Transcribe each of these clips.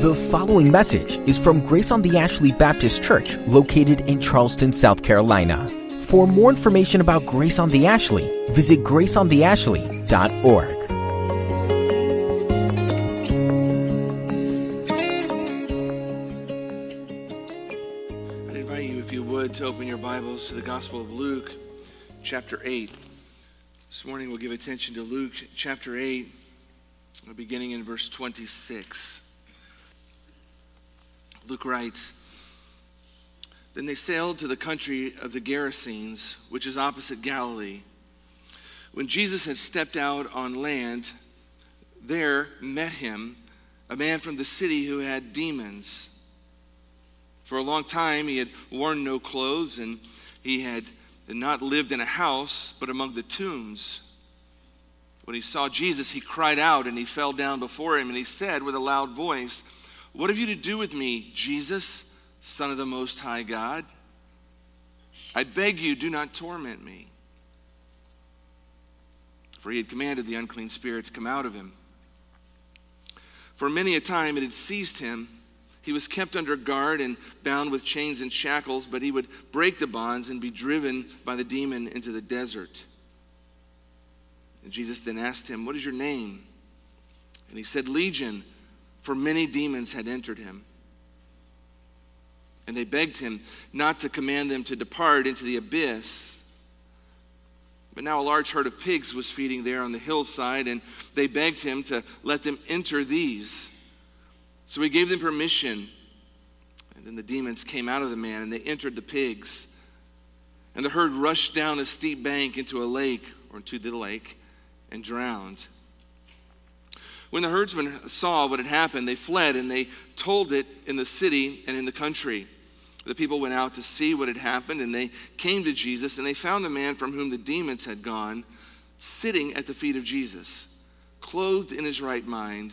The following message is from Grace on the Ashley Baptist Church, located in Charleston, South Carolina. For more information about Grace on the Ashley, visit graceontheashley.org. I'd invite you, if you would, to open your Bibles to the Gospel of Luke, chapter 8. This morning we'll give attention to Luke chapter 8, beginning in verse 26. Luke writes Then they sailed to the country of the Gerasenes, which is opposite Galilee. When Jesus had stepped out on land, there met him a man from the city who had demons. For a long time he had worn no clothes, and he had not lived in a house, but among the tombs. When he saw Jesus, he cried out and he fell down before him, and he said with a loud voice, What have you to do with me, Jesus, Son of the Most High God? I beg you, do not torment me. For he had commanded the unclean spirit to come out of him. For many a time it had seized him. He was kept under guard and bound with chains and shackles, but he would break the bonds and be driven by the demon into the desert. And Jesus then asked him, What is your name? And he said, Legion, for many demons had entered him. And they begged him not to command them to depart into the abyss. But now a large herd of pigs was feeding there on the hillside, and they begged him to let them enter these. So he gave them permission. And then the demons came out of the man, and they entered the pigs. And the herd rushed down a steep bank into a lake, or into the lake, and drowned. When the herdsmen saw what had happened, they fled and they told it in the city and in the country. The people went out to see what had happened, and they came to Jesus, and they found the man from whom the demons had gone sitting at the feet of Jesus, clothed in his right mind,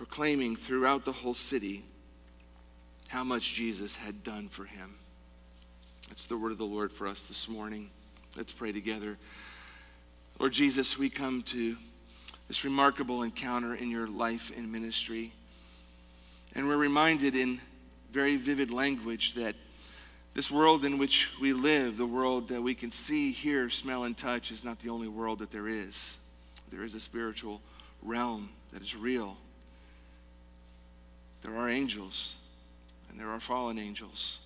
proclaiming throughout the whole city how much Jesus had done for him. That's the word of the Lord for us this morning. Let's pray together. Lord Jesus, we come to this remarkable encounter in your life and ministry. And we're reminded in very vivid language that this world in which we live, the world that we can see, hear, smell, and touch, is not the only world that there is. There is a spiritual realm that is real. There are angels, and there are fallen angels.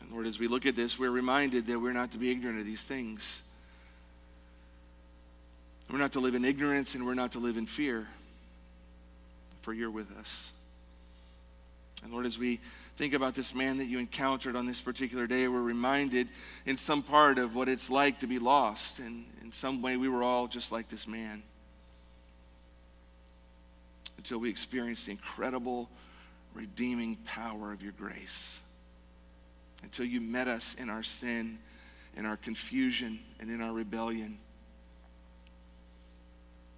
And Lord, as we look at this, we're reminded that we're not to be ignorant of these things. We're not to live in ignorance, and we're not to live in fear, for you're with us. And Lord, as we think about this man that you encountered on this particular day, we're reminded in some part of what it's like to be lost. And in some way, we were all just like this man until we experienced the incredible redeeming power of your grace. Until you met us in our sin, in our confusion, and in our rebellion.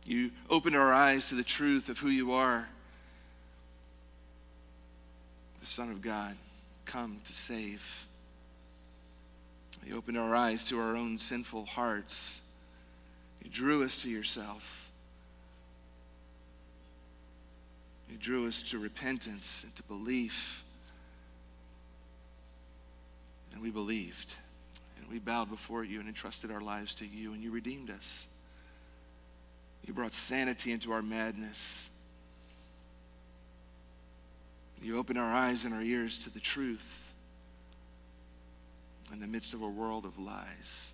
You opened our eyes to the truth of who you are the Son of God, come to save. You opened our eyes to our own sinful hearts. You drew us to yourself. You drew us to repentance and to belief. And we believed. And we bowed before you and entrusted our lives to you, and you redeemed us. You brought sanity into our madness. You opened our eyes and our ears to the truth in the midst of a world of lies.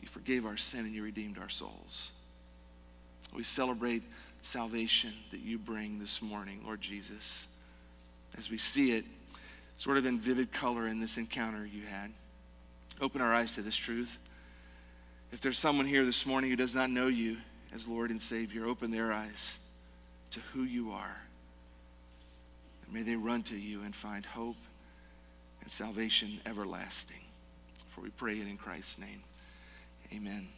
You forgave our sin and you redeemed our souls. We celebrate salvation that you bring this morning, Lord Jesus, as we see it sort of in vivid color in this encounter you had. Open our eyes to this truth If there's someone here this morning who does not know you as Lord and Savior, open their eyes to who you are. And may they run to you and find hope and salvation everlasting. For we pray it in Christ's name. Amen.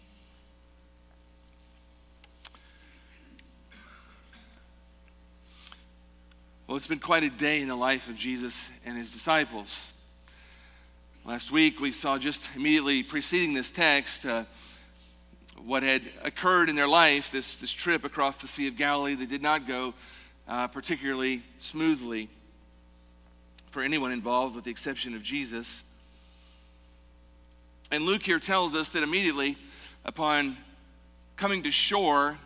Well, it's been quite a day in the life of Jesus and his disciples. Last week, we saw just immediately preceding this text uh, what had occurred in their life, this, this trip across the Sea of Galilee that did not go uh, particularly smoothly for anyone involved, with the exception of Jesus. And Luke here tells us that immediately upon coming to shore,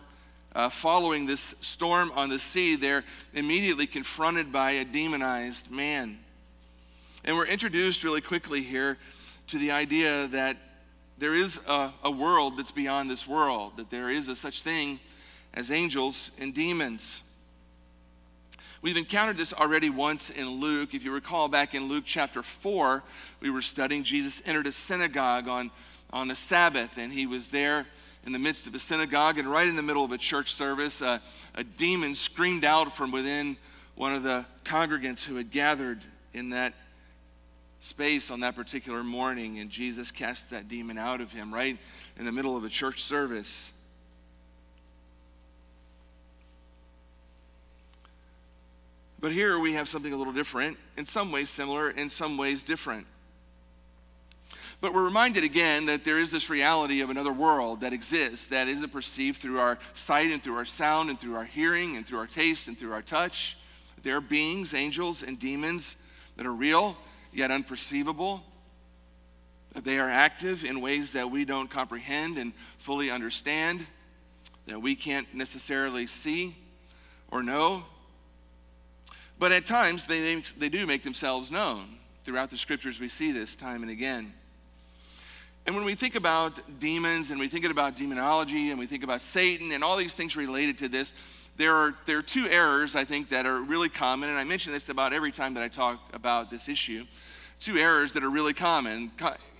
uh, following this storm on the sea, they're immediately confronted by a demonized man. And we're introduced really quickly here to the idea that there is a, a world that's beyond this world, that there is a such thing as angels and demons. We've encountered this already once in Luke. If you recall back in Luke chapter 4, we were studying Jesus entered a synagogue on, on a Sabbath, and he was there in the midst of a synagogue, and right in the middle of a church service, a demon screamed out from within one of the congregants who had gathered in that space on that particular morning, and Jesus cast that demon out of him right in the middle of a church service. But here we have something a little different, in some ways similar, in some ways different. But we're reminded again that there is this reality of another world that exists, that isn't perceived through our sight and through our sound and through our hearing and through our taste and through our touch. There are beings, angels, and demons that are real yet unperceivable. That they are active in ways that we don't comprehend and fully understand, that we can't necessarily see or know. But at times, they, they do make themselves known. Throughout the scriptures, we see this time and again. And when we think about demons and we think about demonology and we think about Satan and all these things related to this, there are, there are two errors, I think, that are really common. And I mention this about every time that I talk about this issue. Two errors that are really common.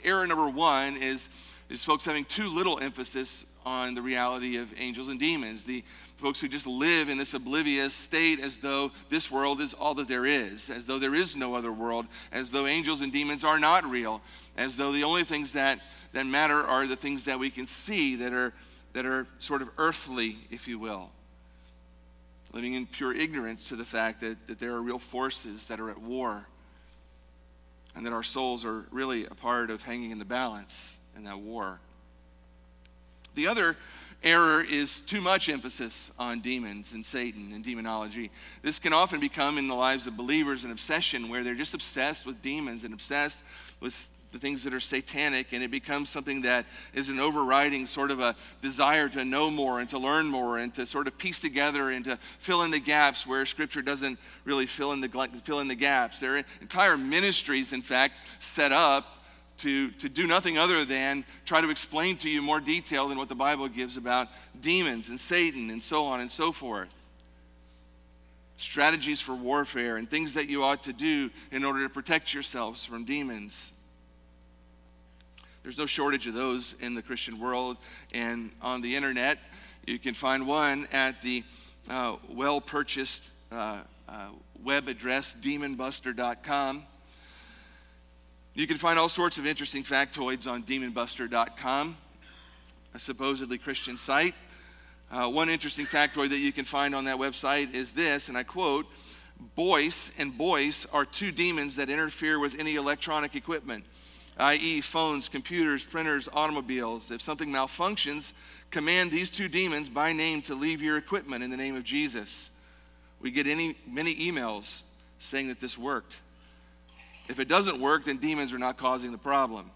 Error number one is, is folks having too little emphasis on the reality of angels and demons. The, folks who just live in this oblivious state as though this world is all that there is, as though there is no other world, as though angels and demons are not real, as though the only things that, that matter are the things that we can see that are, that are sort of earthly, if you will. Living in pure ignorance to the fact that, that there are real forces that are at war and that our souls are really a part of hanging in the balance in that war. The other error is too much emphasis on demons and Satan and demonology. This can often become in the lives of believers an obsession where they're just obsessed with demons and obsessed with the things that are satanic, and it becomes something that is an overriding sort of a desire to know more and to learn more and to sort of piece together and to fill in the gaps where Scripture doesn't really fill in the, fill in the gaps. There are entire ministries, in fact, set up to, to do nothing other than try to explain to you more detail than what the Bible gives about demons and Satan and so on and so forth. Strategies for warfare and things that you ought to do in order to protect yourselves from demons. There's no shortage of those in the Christian world and on the internet. You can find one at the uh, well purchased uh, uh, web address demonbuster.com. You can find all sorts of interesting factoids on demonbuster.com, a supposedly Christian site. Uh, one interesting factoid that you can find on that website is this, and I quote Boyce and Boyce are two demons that interfere with any electronic equipment, i.e., phones, computers, printers, automobiles. If something malfunctions, command these two demons by name to leave your equipment in the name of Jesus. We get any, many emails saying that this worked. If it doesn't work, then demons are not causing the problem.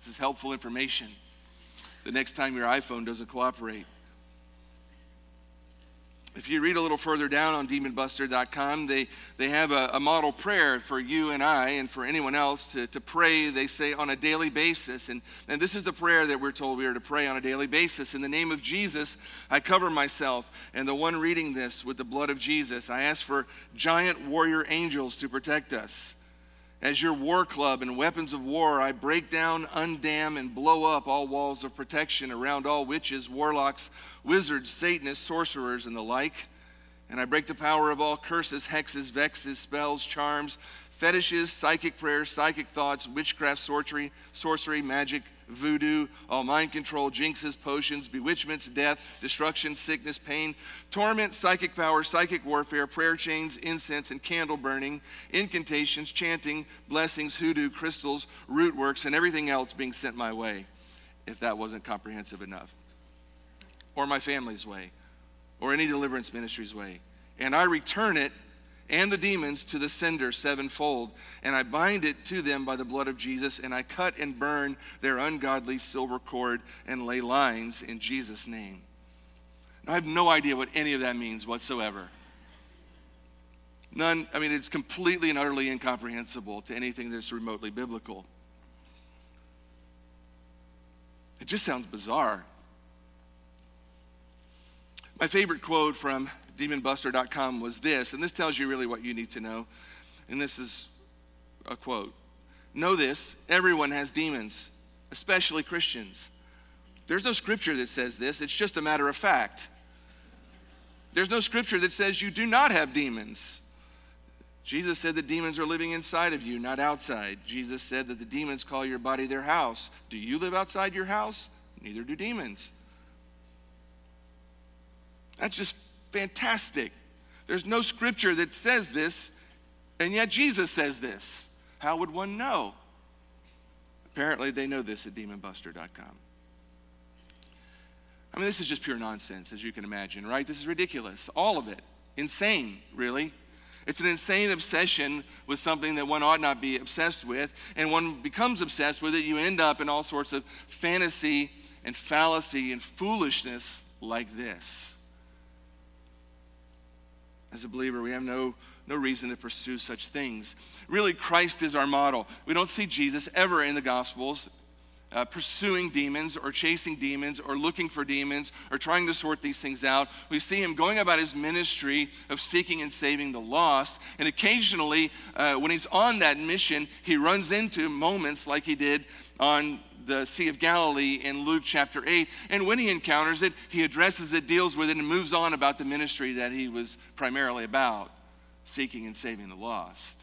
This is helpful information the next time your iPhone doesn't cooperate. If you read a little further down on demonbuster.com, they, they have a, a, model prayer for you and I and for anyone else to, to pray, they say, on a daily basis. And, and this is the prayer that we're told we are to pray on a daily basis. In the name of Jesus, I cover myself and the one reading this with the blood of Jesus. I ask for giant warrior angels to protect us. As your war club and weapons of war, I break down, undam, and blow up all walls of protection around all witches, warlocks, wizards, Satanists, sorcerers, and the like. And I break the power of all curses, hexes, vexes, spells, charms, fetishes, psychic prayers, psychic thoughts, witchcraft, sorcery, sorcery, magic, voodoo, all mind control, jinxes, potions, bewitchments, death, destruction, sickness, pain, torment, psychic power, psychic warfare, prayer chains, incense, and candle burning, incantations, chanting, blessings, hoodoo, crystals, root works, and everything else being sent my way, if that wasn't comprehensive enough. Or my family's way, or any deliverance ministry's way. And I return it and the demons to the sender sevenfold. And I bind it to them by the blood of Jesus, and I cut and burn their ungodly silver cord and ley lines in Jesus' name. Now, I have no idea what any of that means whatsoever. None, I mean, it's completely and utterly incomprehensible to anything that's remotely biblical. It just sounds bizarre. My favorite quote from demonbuster.com was this, and this tells you really what you need to know. And this is a quote Know this everyone has demons, especially Christians. There's no scripture that says this, it's just a matter of fact. There's no scripture that says you do not have demons. Jesus said that demons are living inside of you, not outside. Jesus said that the demons call your body their house. Do you live outside your house? Neither do demons. That's just fantastic. There's no scripture that says this, and yet Jesus says this. How would one know? Apparently, they know this at demonbuster.com. I mean, this is just pure nonsense, as you can imagine, right? This is ridiculous. All of it. Insane, really. It's an insane obsession with something that one ought not be obsessed with. And one becomes obsessed with it, you end up in all sorts of fantasy and fallacy and foolishness like this. As a believer, we have no, no reason to pursue such things. Really, Christ is our model. We don't see Jesus ever in the Gospels uh, pursuing demons or chasing demons or looking for demons or trying to sort these things out. We see him going about his ministry of seeking and saving the lost. And occasionally, uh, when he's on that mission, he runs into moments like he did on the Sea of Galilee in Luke chapter 8. And when he encounters it, he addresses it, deals with it, and moves on about the ministry that he was primarily about seeking and saving the lost.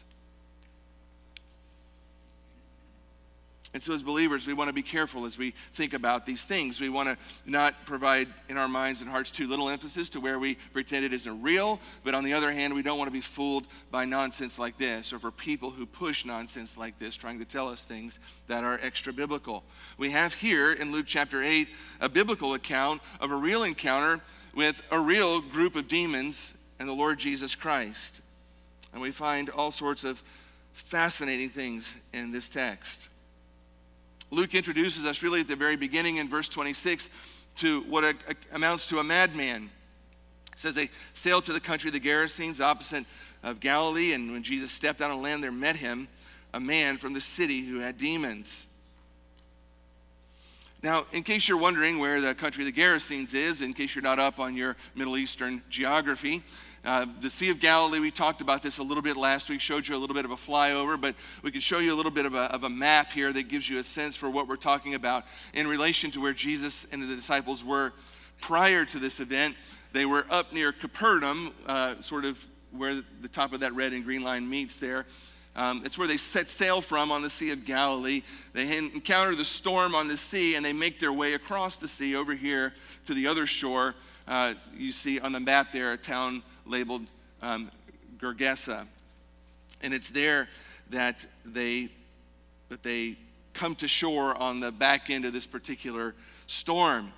And so, as believers, we want to be careful as we think about these things. We want to not provide in our minds and hearts too little emphasis to where we pretend it isn't real, but on the other hand, we don't want to be fooled by nonsense like this or for people who push nonsense like this, trying to tell us things that are extra biblical. We have here in Luke chapter 8 a biblical account of a real encounter with a real group of demons and the Lord Jesus Christ. And we find all sorts of fascinating things in this text. Luke introduces us really at the very beginning in verse 26 to what a, a, amounts to a madman. It says they sailed to the country of the Gerasenes, opposite of Galilee, and when Jesus stepped out on land, there met him a man from the city who had demons. Now, in case you're wondering where the country of the Gerasenes is, in case you're not up on your Middle Eastern geography, uh, the Sea of Galilee, we talked about this a little bit last week, showed you a little bit of a flyover, but we can show you a little bit of a, of a map here that gives you a sense for what we're talking about in relation to where Jesus and the disciples were prior to this event. They were up near Capernaum, uh, sort of where the top of that red and green line meets there. Um, it's where they set sail from on the Sea of Galilee. They encounter the storm on the sea and they make their way across the sea over here to the other shore. Uh, you see on the map there a town labeled um, Gergesa. And it's there that they, that they come to shore on the back end of this particular storm.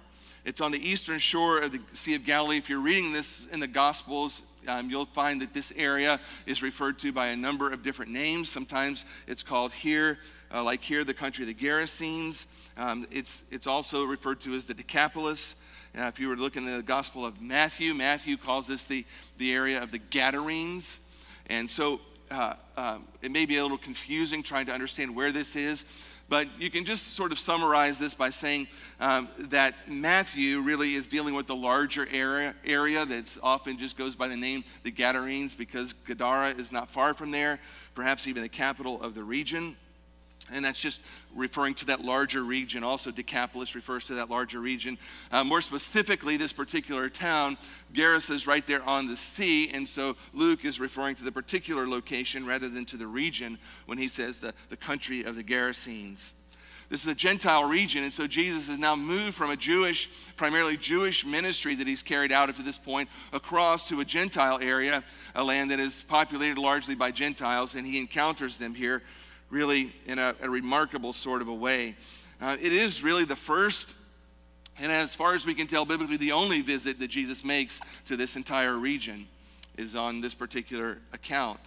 It's on the eastern shore of the Sea of Galilee. If you're reading this in the Gospels, um, you'll find that this area is referred to by a number of different names. Sometimes it's called here, uh, like here, the country of the Gerasenes. Um, it's, it's also referred to as the Decapolis. Uh, if you were looking at the Gospel of Matthew, Matthew calls this the, the area of the Gadarenes. And so uh, um, it may be a little confusing trying to understand where this is, but you can just sort of summarize this by saying um, that Matthew really is dealing with the larger area, area that often just goes by the name the Gadarenes because Gadara is not far from there, perhaps even the capital of the region. And that's just referring to that larger region. Also, Decapolis refers to that larger region. Uh, more specifically, this particular town, Gerasa is right there on the sea. And so Luke is referring to the particular location rather than to the region when he says the, the country of the Gerasenes. This is a Gentile region, and so Jesus has now moved from a Jewish, primarily Jewish ministry that he's carried out up to this point across to a Gentile area, a land that is populated largely by Gentiles, and he encounters them here really in a, a remarkable sort of a way. Uh, it is really the first, and as far as we can tell, biblically, the only visit that Jesus makes to this entire region is on this particular account.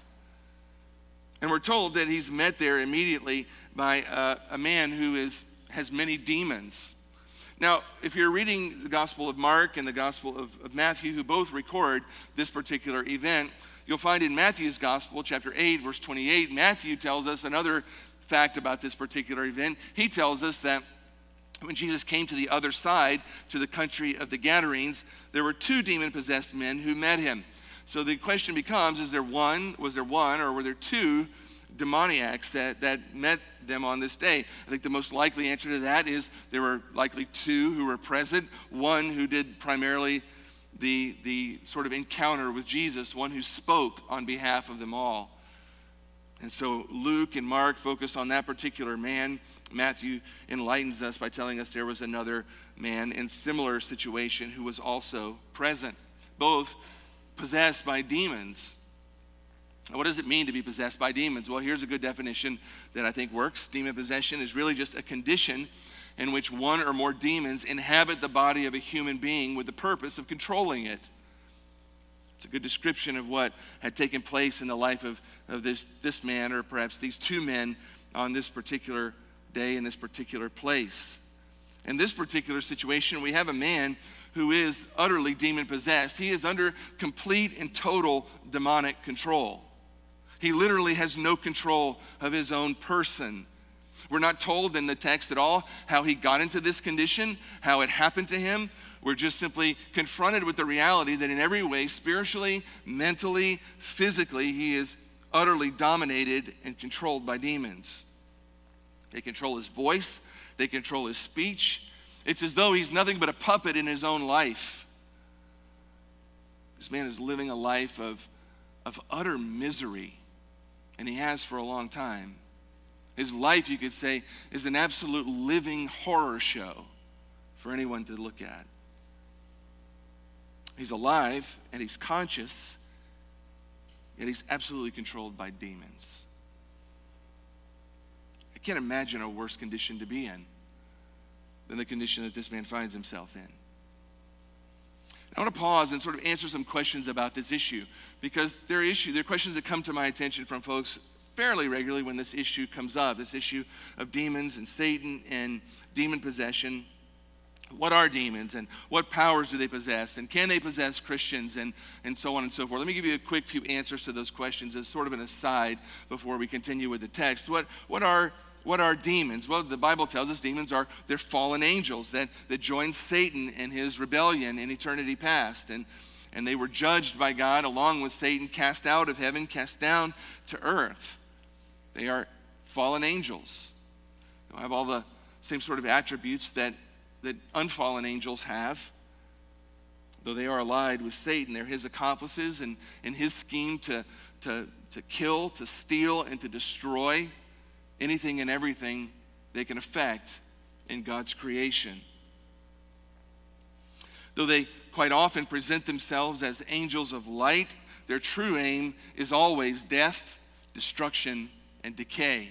And we're told that he's met there immediately by uh, a man who is, has many demons. Now, if you're reading the Gospel of Mark and the Gospel of, of Matthew, who both record this particular event, You'll find in Matthew's Gospel, chapter 8, verse 28, Matthew tells us another fact about this particular event. He tells us that when Jesus came to the other side, to the country of the Gadarenes, there were two demon possessed men who met him. So the question becomes is there one, was there one, or were there two demoniacs that, that met them on this day? I think the most likely answer to that is there were likely two who were present, one who did primarily the, the sort of encounter with Jesus, one who spoke on behalf of them all. And so Luke and Mark focus on that particular man. Matthew enlightens us by telling us there was another man in similar situation who was also present, both possessed by demons. What does it mean to be possessed by demons? Well, here's a good definition that I think works. Demon possession is really just a condition in which one or more demons inhabit the body of a human being with the purpose of controlling it. It's a good description of what had taken place in the life of, of this, this man, or perhaps these two men, on this particular day in this particular place. In this particular situation, we have a man who is utterly demon possessed. He is under complete and total demonic control. He literally has no control of his own person. We're not told in the text at all how he got into this condition, how it happened to him. We're just simply confronted with the reality that in every way, spiritually, mentally, physically, he is utterly dominated and controlled by demons. They control his voice, they control his speech. It's as though he's nothing but a puppet in his own life. This man is living a life of, of utter misery, and he has for a long time. His life, you could say, is an absolute living horror show for anyone to look at. He's alive and he's conscious, yet he's absolutely controlled by demons. I can't imagine a worse condition to be in than the condition that this man finds himself in. I want to pause and sort of answer some questions about this issue because there are issues, there are questions that come to my attention from folks fairly regularly when this issue comes up this issue of demons and Satan and demon possession. What are demons and what powers do they possess? And can they possess Christians and, and so on and so forth? Let me give you a quick few answers to those questions as sort of an aside before we continue with the text. What, what are what are demons? Well, the Bible tells us demons are they're fallen angels that, that joined Satan in his rebellion in eternity past. And, and they were judged by God along with Satan, cast out of heaven, cast down to earth. They are fallen angels. They have all the same sort of attributes that, that unfallen angels have. Though they are allied with Satan, they're his accomplices in, in his scheme to, to, to kill, to steal, and to destroy anything and everything they can affect in God's creation. Though they quite often present themselves as angels of light, their true aim is always death, destruction, and decay.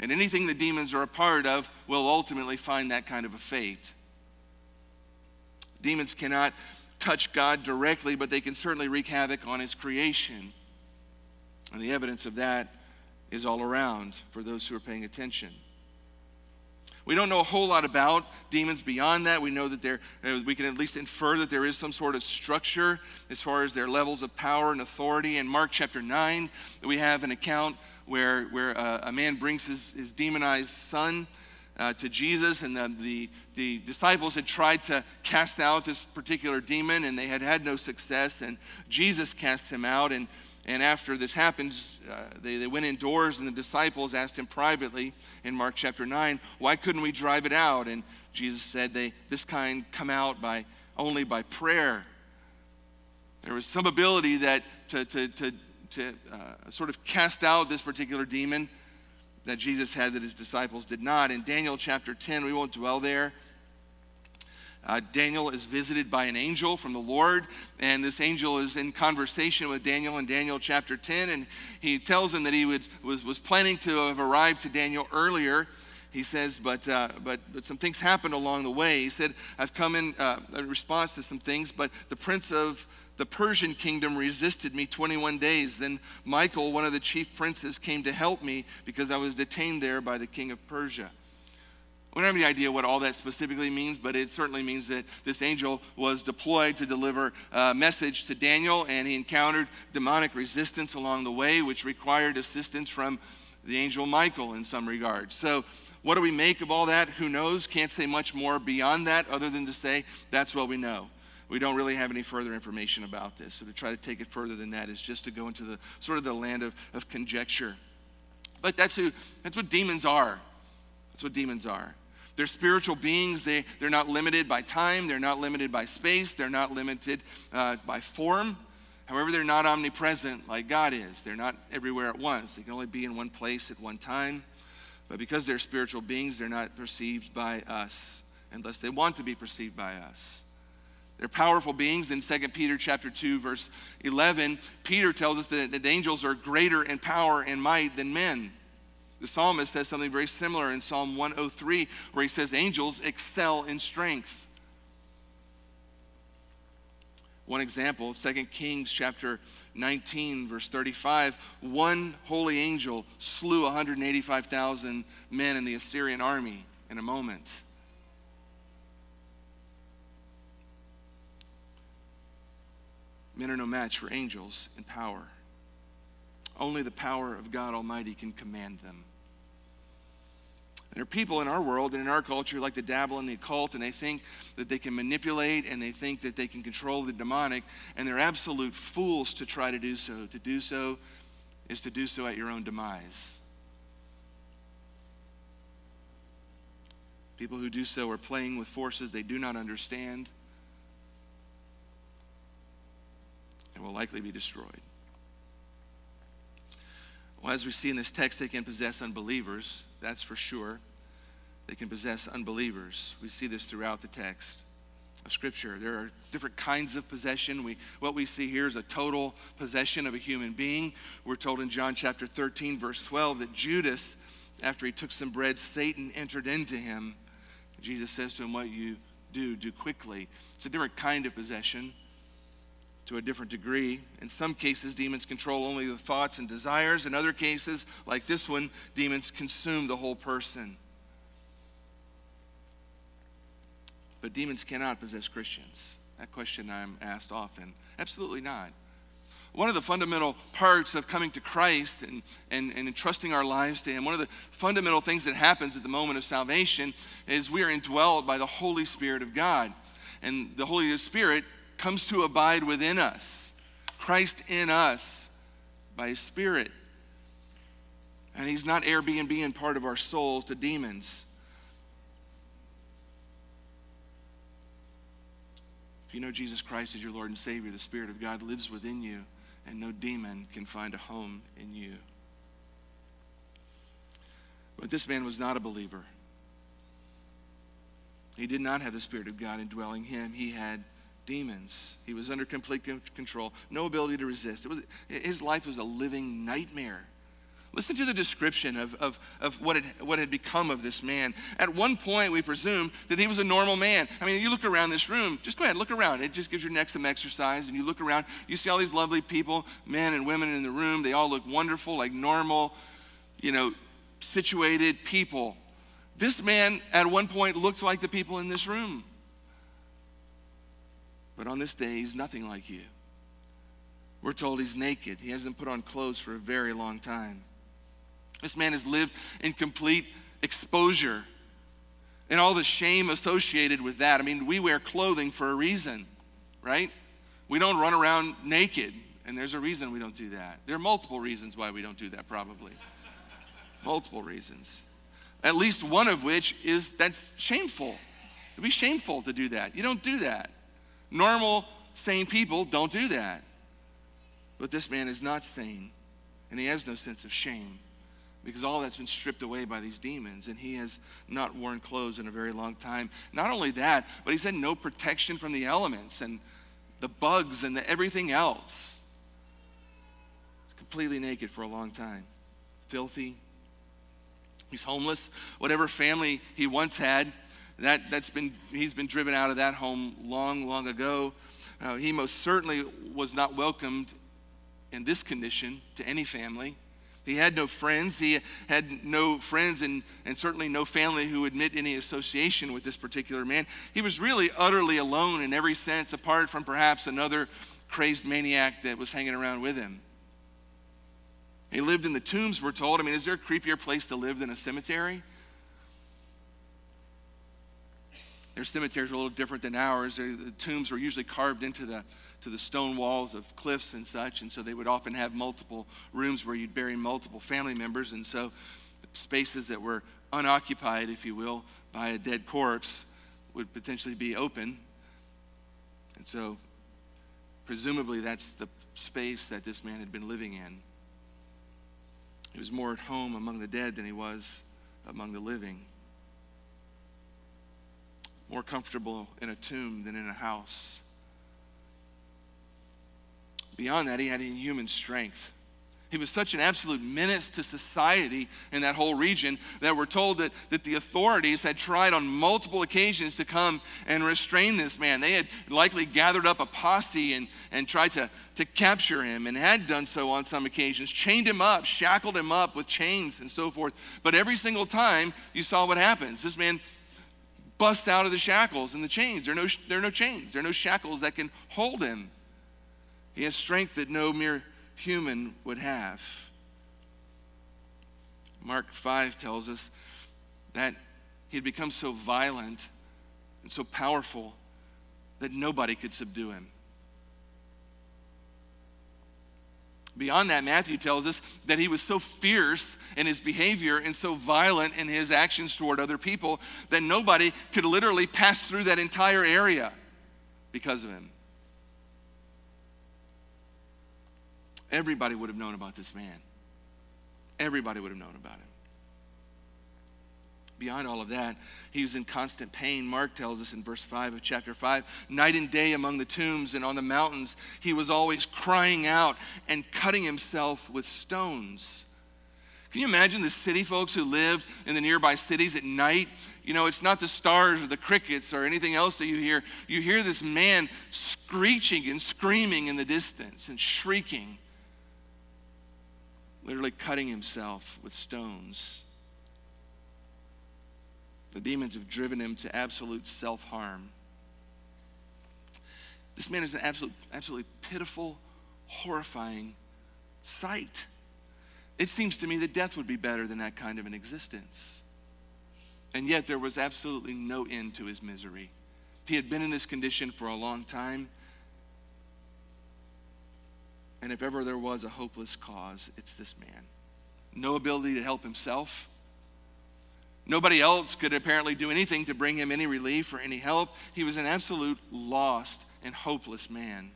And anything the demons are a part of will ultimately find that kind of a fate. Demons cannot touch God directly, but they can certainly wreak havoc on his creation. And the evidence of that is all around for those who are paying attention. We don't know a whole lot about demons beyond that. We know that there, we can at least infer that there is some sort of structure as far as their levels of power and authority. In Mark chapter 9, we have an account where, where uh, a man brings his, his demonized son uh, to Jesus, and the, the, the, disciples had tried to cast out this particular demon, and they had had no success. And Jesus cast him out, and and after this happens, uh, they, they went indoors, and the disciples asked him privately in Mark chapter 9, Why couldn't we drive it out? And Jesus said, they, This kind come out by only by prayer. There was some ability that to, to, to, to uh, sort of cast out this particular demon that Jesus had that his disciples did not. In Daniel chapter 10, we won't dwell there. Uh, Daniel is visited by an angel from the Lord, and this angel is in conversation with Daniel in Daniel chapter 10, and he tells him that he would, was, was planning to have arrived to Daniel earlier. He says, but, uh, but, but some things happened along the way. He said, I've come in, uh, in response to some things, but the prince of the Persian kingdom resisted me 21 days. Then Michael, one of the chief princes, came to help me because I was detained there by the king of Persia. We don't have any idea what all that specifically means, but it certainly means that this angel was deployed to deliver a message to Daniel, and he encountered demonic resistance along the way, which required assistance from the angel Michael in some regards. So, what do we make of all that? Who knows? Can't say much more beyond that other than to say that's what we know. We don't really have any further information about this. So, to try to take it further than that is just to go into the sort of the land of, of conjecture. But that's, who, that's what demons are. That's what demons are. They're spiritual beings. They, they're not limited by time, they're not limited by space, they're not limited uh, by form. However, they're not omnipresent like God is. They're not everywhere at once. They can only be in one place at one time. But because they're spiritual beings, they're not perceived by us unless they want to be perceived by us. They're powerful beings. In 2 Peter chapter 2, verse 11, Peter tells us that, that angels are greater in power and might than men. The psalmist says something very similar in Psalm 103, where he says, Angels excel in strength. One example, 2 Kings chapter 19, verse 35. One holy angel slew 185,000 men in the Assyrian army in a moment. Men are no match for angels in power. Only the power of God Almighty can command them. There are people in our world and in our culture who like to dabble in the occult and they think that they can manipulate and they think that they can control the demonic, and they're absolute fools to try to do so. To do so is to do so at your own demise. People who do so are playing with forces they do not understand and will likely be destroyed. Well, as we see in this text, they can possess unbelievers, that's for sure. They can possess unbelievers. We see this throughout the text of Scripture. There are different kinds of possession. We, what we see here is a total possession of a human being. We're told in John chapter 13, verse 12, that Judas, after he took some bread, Satan entered into him. Jesus says to him, What you do, do quickly. It's a different kind of possession to a different degree. In some cases, demons control only the thoughts and desires. In other cases, like this one, demons consume the whole person. But demons cannot possess Christians. That question I'm asked often. Absolutely not. One of the fundamental parts of coming to Christ and, and, and entrusting our lives to Him, one of the fundamental things that happens at the moment of salvation is we are indwelled by the Holy Spirit of God. And the Holy Spirit comes to abide within us. Christ in us by His Spirit. And He's not Airbnb and part of our souls to demons. If you know Jesus Christ as your Lord and Savior, the Spirit of God lives within you, and no demon can find a home in you. But this man was not a believer. He did not have the Spirit of God indwelling him. He had demons. He was under complete control, no ability to resist. It was, his life was a living nightmare. Listen to the description of, of, of what, had, what had become of this man. At one point, we presume that he was a normal man. I mean, you look around this room, just go ahead, look around. It just gives your neck some exercise. And you look around, you see all these lovely people, men and women in the room. They all look wonderful, like normal, you know, situated people. This man at one point looked like the people in this room. But on this day, he's nothing like you. We're told he's naked. He hasn't put on clothes for a very long time. This man has lived in complete exposure and all the shame associated with that. I mean, we wear clothing for a reason, right? We don't run around naked, and there's a reason we don't do that. There are multiple reasons why we don't do that, probably. multiple reasons. At least one of which is that's shameful. It'd be shameful to do that. You don't do that. Normal, sane people don't do that. But this man is not sane, and he has no sense of shame because all that's been stripped away by these demons, and he has not worn clothes in a very long time. Not only that, but he's had no protection from the elements and the bugs and the everything else. He's completely naked for a long time, filthy. He's homeless. Whatever family he once had, that, that's been, he's been driven out of that home long, long ago. Uh, he most certainly was not welcomed in this condition to any family. He had no friends. He had no friends and, and certainly no family who admit any association with this particular man. He was really utterly alone in every sense, apart from perhaps another crazed maniac that was hanging around with him. He lived in the tombs, we're told. I mean, is there a creepier place to live than a cemetery? Their cemeteries were a little different than ours. The tombs were usually carved into the to the stone walls of cliffs and such. And so they would often have multiple rooms where you'd bury multiple family members. And so spaces that were unoccupied, if you will, by a dead corpse would potentially be open. And so presumably that's the space that this man had been living in. He was more at home among the dead than he was among the living. More comfortable in a tomb than in a house. Beyond that, he had inhuman strength. He was such an absolute menace to society in that whole region that we're told that, that the authorities had tried on multiple occasions to come and restrain this man. They had likely gathered up a posse and, and tried to, to capture him and had done so on some occasions, chained him up, shackled him up with chains and so forth. But every single time you saw what happens. This man busts out of the shackles and the chains. There are no, there are no chains, there are no shackles that can hold him. He has strength that no mere human would have. Mark 5 tells us that he had become so violent and so powerful that nobody could subdue him. Beyond that, Matthew tells us that he was so fierce in his behavior and so violent in his actions toward other people that nobody could literally pass through that entire area because of him. Everybody would have known about this man. Everybody would have known about him. Beyond all of that, he was in constant pain. Mark tells us in verse 5 of chapter 5 night and day among the tombs and on the mountains, he was always crying out and cutting himself with stones. Can you imagine the city folks who lived in the nearby cities at night? You know, it's not the stars or the crickets or anything else that you hear. You hear this man screeching and screaming in the distance and shrieking literally cutting himself with stones. The demons have driven him to absolute self harm. This man is an absolute, absolutely pitiful, horrifying sight. It seems to me that death would be better than that kind of an existence. And yet, there was absolutely no end to his misery. He had been in this condition for a long time. And if ever there was a hopeless cause, it's this man. No ability to help himself. Nobody else could apparently do anything to bring him any relief or any help. He was an absolute lost and hopeless man.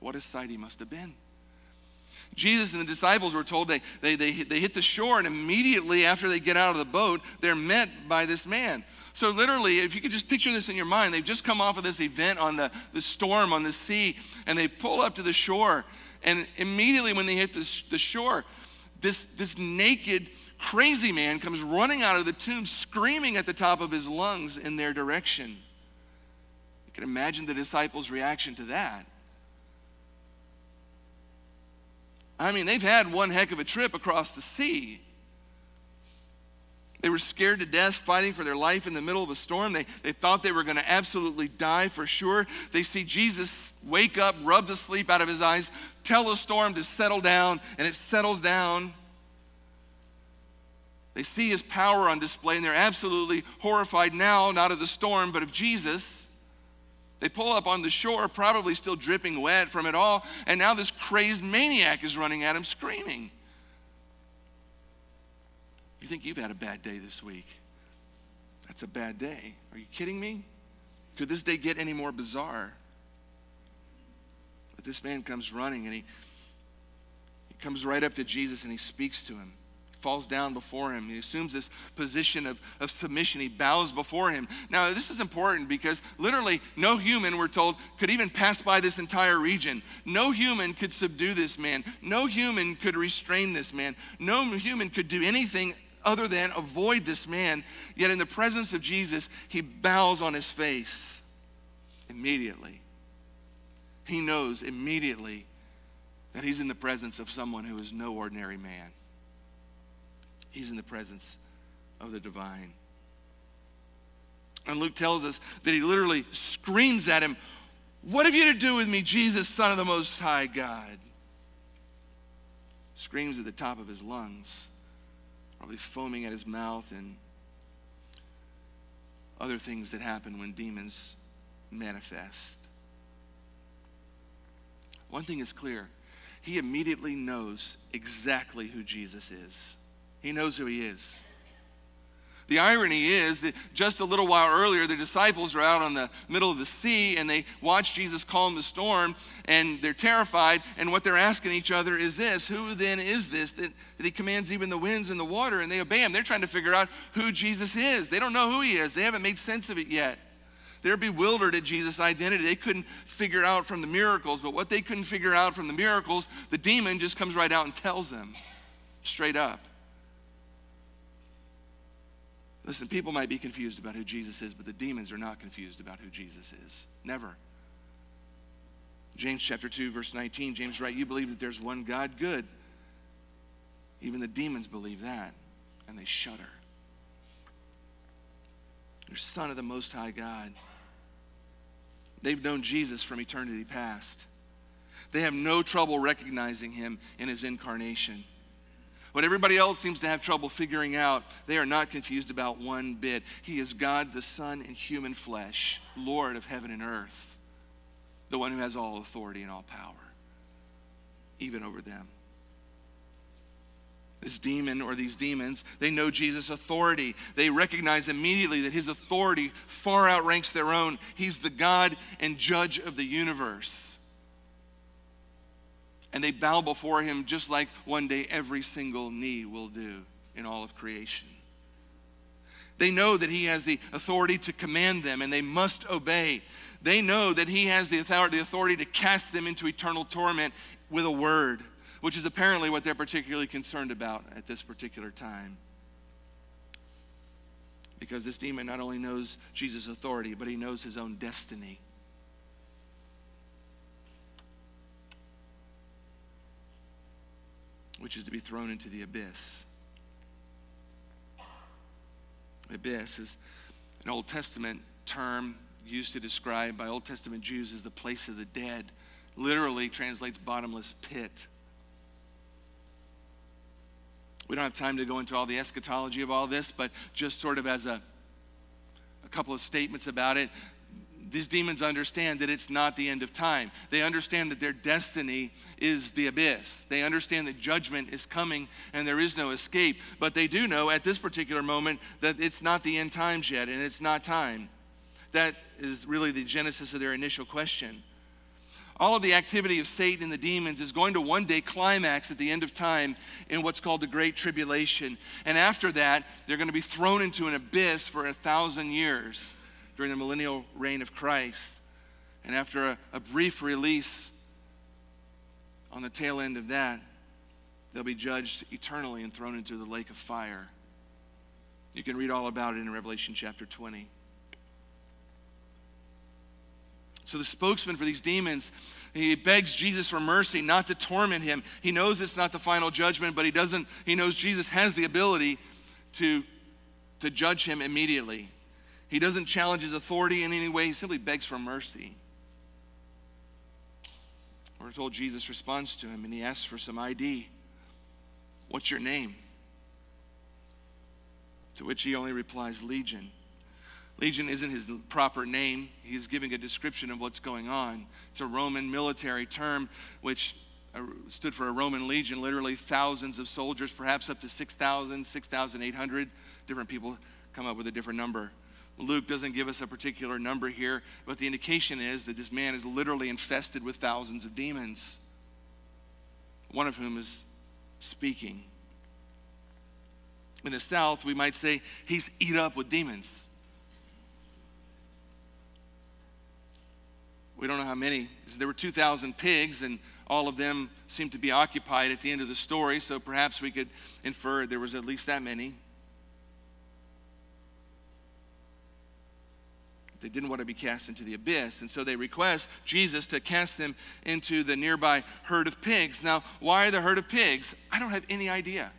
What a sight he must have been. Jesus and the disciples were told they, they, they, they hit the shore, and immediately after they get out of the boat, they're met by this man. So, literally, if you could just picture this in your mind, they've just come off of this event on the, the storm on the sea, and they pull up to the shore. And immediately when they hit the, the shore, this, this naked, crazy man comes running out of the tomb, screaming at the top of his lungs in their direction. You can imagine the disciples' reaction to that. I mean, they've had one heck of a trip across the sea. They were scared to death, fighting for their life in the middle of a storm. They, they thought they were going to absolutely die for sure. They see Jesus wake up, rub the sleep out of his eyes, tell the storm to settle down, and it settles down. They see his power on display, and they're absolutely horrified now, not of the storm, but of Jesus. They pull up on the shore, probably still dripping wet from it all, and now this crazed maniac is running at him, screaming. You think you've had a bad day this week? That's a bad day. Are you kidding me? Could this day get any more bizarre? But this man comes running and he, he comes right up to Jesus and he speaks to him falls down before him. He assumes this position of, of submission. He bows before him. Now, this is important because literally no human, we're told, could even pass by this entire region. No human could subdue this man. No human could restrain this man. No human could do anything other than avoid this man. Yet in the presence of Jesus, he bows on his face immediately. He knows immediately that he's in the presence of someone who is no ordinary man. He's in the presence of the divine. And Luke tells us that he literally screams at him, What have you to do with me, Jesus, Son of the Most High God? Screams at the top of his lungs, probably foaming at his mouth and other things that happen when demons manifest. One thing is clear he immediately knows exactly who Jesus is. He knows who he is. The irony is that just a little while earlier, the disciples are out on the middle of the sea and they watch Jesus calm the storm and they're terrified. And what they're asking each other is this Who then is this that, that he commands even the winds and the water and they obey him? They're trying to figure out who Jesus is. They don't know who he is, they haven't made sense of it yet. They're bewildered at Jesus' identity. They couldn't figure out from the miracles, but what they couldn't figure out from the miracles, the demon just comes right out and tells them straight up. Listen, people might be confused about who Jesus is, but the demons are not confused about who Jesus is. Never. James chapter 2, verse 19, James writes, You believe that there's one God? Good. Even the demons believe that, and they shudder. You're Son of the Most High God. They've known Jesus from eternity past. They have no trouble recognizing him in his incarnation. What everybody else seems to have trouble figuring out, they are not confused about one bit. He is God, the Son in human flesh, Lord of heaven and earth, the one who has all authority and all power, even over them. This demon or these demons, they know Jesus' authority. They recognize immediately that his authority far outranks their own. He's the God and judge of the universe and they bow before him just like one day every single knee will do in all of creation. They know that he has the authority to command them and they must obey. They know that he has the authority to cast them into eternal torment with a word, which is apparently what they're particularly concerned about at this particular time. Because this demon not only knows Jesus' authority, but he knows his own destiny. Which is to be thrown into the abyss. Abyss is an Old Testament term used to describe by Old Testament Jews as the place of the dead. Literally translates bottomless pit. We don't have time to go into all the eschatology of all this, but just sort of as a, a couple of statements about it these demons understand that it's not the end of time. They understand that their destiny is the abyss. They understand that judgment is coming and there is no escape. But they do know at this particular moment that it's not the end times yet and it's not time. That is really the genesis of their initial question. All of the activity of Satan and the demons is going to one day climax at the end of time in what's called the Great Tribulation. And after that, they're going to be thrown into an abyss for a thousand years during the millennial reign of Christ. And after a, a brief release on the tail end of that, they'll be judged eternally and thrown into the lake of fire. You can read all about it in Revelation chapter 20. So the spokesman for these demons, he begs Jesus for mercy, not to torment him. He knows it's not the final judgment, but he doesn't, he knows Jesus has the ability to to judge him immediately. He doesn't challenge his authority in any way, he simply begs for mercy. We're told Jesus responds to him and he asks for some ID. What's your name? To which he only replies, Legion. Legion isn't his proper name. He's giving a description of what's going on. It's a Roman military term which uh, stood for a Roman legion, literally thousands of soldiers, perhaps up to 6,000, 6,800. Different people come up with a different number. Luke doesn't give us a particular number here, but the indication is that this man is literally infested with thousands of demons, one of whom is speaking. In the South, we might say he's eat up with demons. We don't know how many. There were 2,000 pigs, and all of them seemed to be occupied at the end of the story, so perhaps we could infer there was at least that many. They didn't want to be cast into the abyss, and so they request Jesus to cast them into the nearby herd of pigs. Now, why the herd of pigs? I don't have any idea.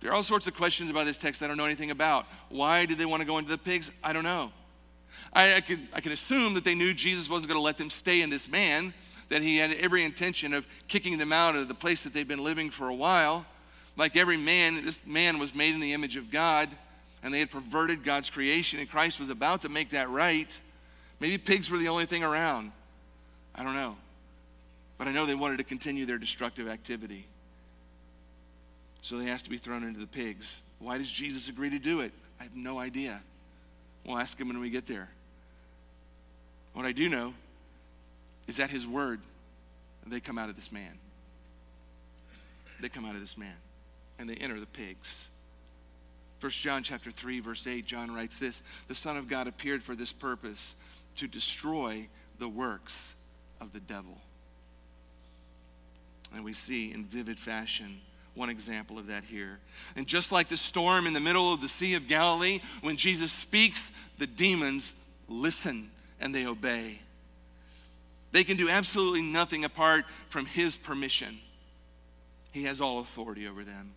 There are all sorts of questions about this text I don't know anything about. Why did they want to go into the pigs? I don't know. I, I, could, I could assume that they knew Jesus wasn't going to let them stay in this man, that he had every intention of kicking them out of the place that they'd been living for a while. Like every man, this man was made in the image of God, and they had perverted God's creation, and Christ was about to make that right. Maybe pigs were the only thing around. I don't know. But I know they wanted to continue their destructive activity. So they asked to be thrown into the pigs. Why does Jesus agree to do it? I have no idea. We'll ask him when we get there. What I do know is that his word, they come out of this man. They come out of this man and they enter the pigs. First John chapter 3 verse 8 John writes this, the son of God appeared for this purpose to destroy the works of the devil. And we see in vivid fashion one example of that here. And just like the storm in the middle of the Sea of Galilee, when Jesus speaks, the demons listen and they obey. They can do absolutely nothing apart from his permission. He has all authority over them.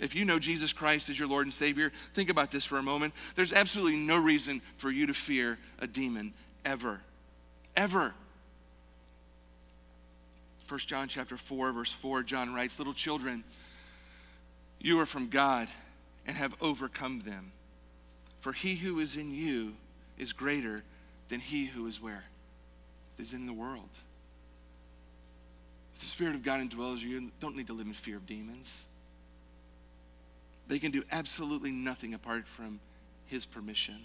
If you know Jesus Christ as your Lord and Savior, think about this for a moment. There's absolutely no reason for you to fear a demon ever. Ever. 1 John chapter 4 verse 4 John writes little children you are from God and have overcome them for he who is in you is greater than he who is where is in the world if the spirit of God indwells you you don't need to live in fear of demons they can do absolutely nothing apart from his permission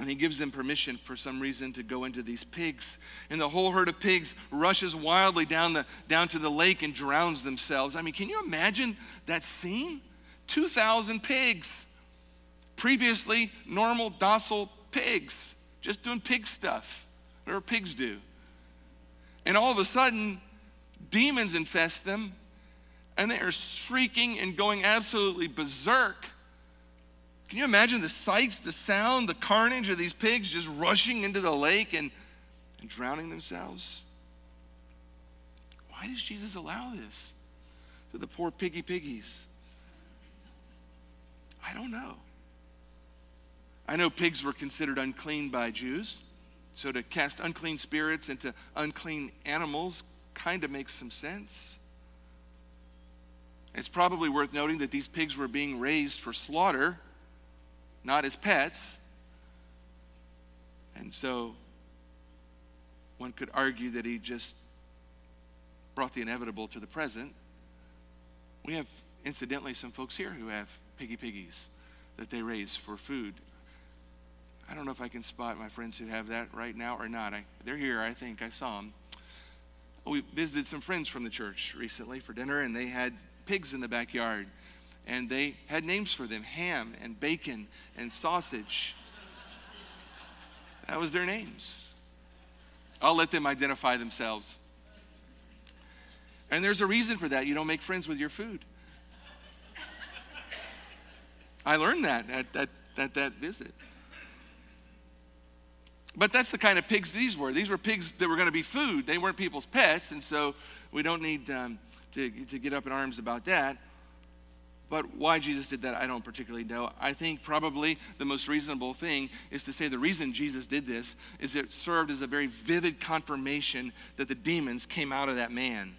and he gives them permission for some reason to go into these pigs. And the whole herd of pigs rushes wildly down, the, down to the lake and drowns themselves. I mean, can you imagine that scene? 2,000 pigs. Previously, normal, docile pigs, just doing pig stuff, whatever pigs do. And all of a sudden, demons infest them, and they are shrieking and going absolutely berserk. Can you imagine the sights, the sound, the carnage of these pigs just rushing into the lake and, and drowning themselves? Why does Jesus allow this to the poor piggy piggies? I don't know. I know pigs were considered unclean by Jews, so to cast unclean spirits into unclean animals kind of makes some sense. It's probably worth noting that these pigs were being raised for slaughter not as pets. And so one could argue that he just brought the inevitable to the present. We have, incidentally, some folks here who have piggy piggies that they raise for food. I don't know if I can spot my friends who have that right now or not. I, they're here, I think. I saw them. We visited some friends from the church recently for dinner, and they had pigs in the backyard and they had names for them ham and bacon and sausage. That was their names. I'll let them identify themselves. And there's a reason for that. You don't make friends with your food. I learned that at, at, at that visit. But that's the kind of pigs these were. These were pigs that were going to be food. They weren't people's pets, and so we don't need um, to, to get up in arms about that. But why Jesus did that, I don't particularly know. I think probably the most reasonable thing is to say the reason Jesus did this is it served as a very vivid confirmation that the demons came out of that man.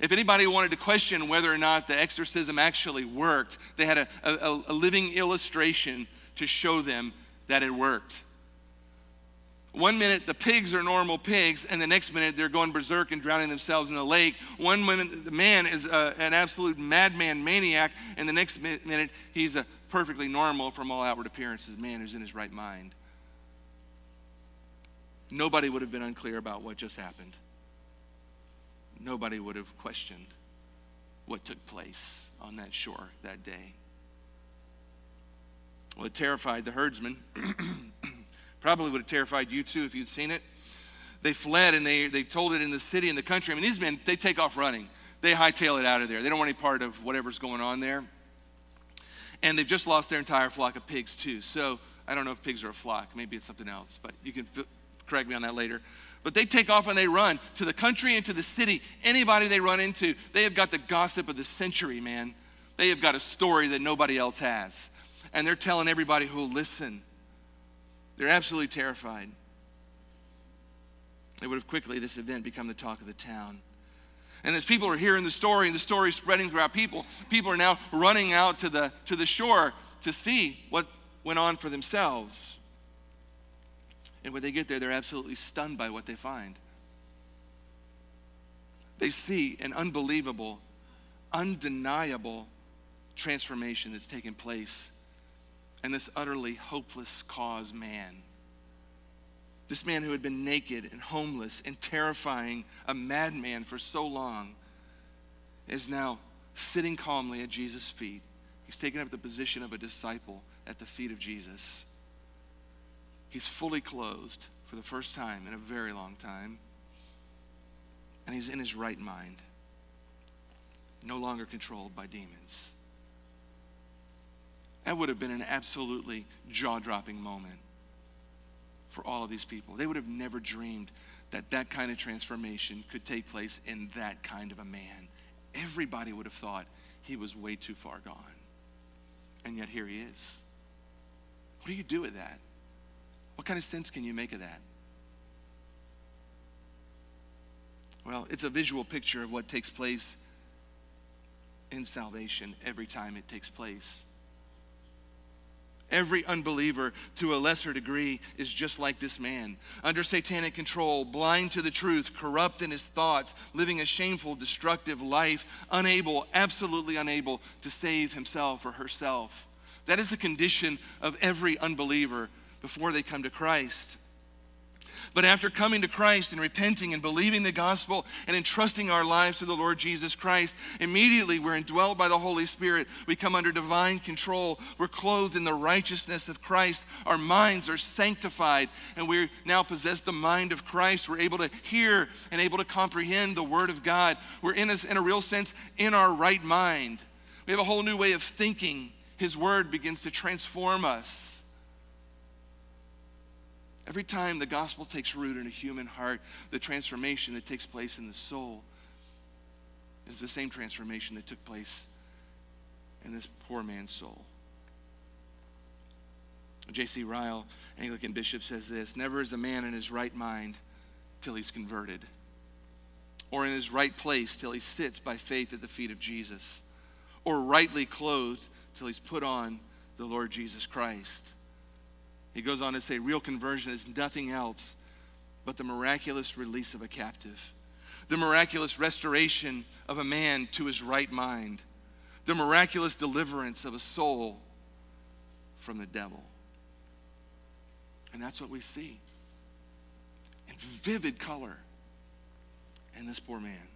If anybody wanted to question whether or not the exorcism actually worked, they had a, a, a living illustration to show them that it worked. One minute the pigs are normal pigs, and the next minute they're going berserk and drowning themselves in the lake. One minute the man is uh, an absolute madman maniac, and the next minute he's a perfectly normal, from all outward appearances, man who's in his right mind. Nobody would have been unclear about what just happened. Nobody would have questioned what took place on that shore that day. Well, it terrified the herdsmen. Probably would have terrified you too if you'd seen it. They fled and they, they told it in the city and the country. I mean, these men, they take off running. They hightail it out of there. They don't want any part of whatever's going on there. And they've just lost their entire flock of pigs too. So I don't know if pigs are a flock. Maybe it's something else, but you can f- correct me on that later. But they take off and they run to the country and to the city. Anybody they run into, they have got the gossip of the century, man. They have got a story that nobody else has. And they're telling everybody who'll listen. They're absolutely terrified. It would have quickly, this event, become the talk of the town. And as people are hearing the story and the story is spreading throughout people, people are now running out to the, to the shore to see what went on for themselves. And when they get there, they're absolutely stunned by what they find. They see an unbelievable, undeniable transformation that's taken place and this utterly hopeless cause man. This man who had been naked and homeless and terrifying, a madman for so long, is now sitting calmly at Jesus' feet. He's taken up the position of a disciple at the feet of Jesus. He's fully clothed for the first time in a very long time. And he's in his right mind, no longer controlled by demons. That would have been an absolutely jaw dropping moment for all of these people. They would have never dreamed that that kind of transformation could take place in that kind of a man. Everybody would have thought he was way too far gone. And yet here he is. What do you do with that? What kind of sense can you make of that? Well, it's a visual picture of what takes place in salvation every time it takes place. Every unbeliever, to a lesser degree, is just like this man, under satanic control, blind to the truth, corrupt in his thoughts, living a shameful, destructive life, unable, absolutely unable to save himself or herself. That is the condition of every unbeliever before they come to Christ. But after coming to Christ and repenting and believing the gospel and entrusting our lives to the Lord Jesus Christ, immediately we're indwelled by the Holy Spirit. We come under divine control. We're clothed in the righteousness of Christ. Our minds are sanctified, and we now possess the mind of Christ. We're able to hear and able to comprehend the Word of God. We're, in a, in a real sense, in our right mind. We have a whole new way of thinking. His Word begins to transform us. Every time the gospel takes root in a human heart, the transformation that takes place in the soul is the same transformation that took place in this poor man's soul. J.C. Ryle, Anglican bishop, says this Never is a man in his right mind till he's converted, or in his right place till he sits by faith at the feet of Jesus, or rightly clothed till he's put on the Lord Jesus Christ. He goes on to say real conversion is nothing else but the miraculous release of a captive, the miraculous restoration of a man to his right mind, the miraculous deliverance of a soul from the devil. And that's what we see in vivid color in this poor man.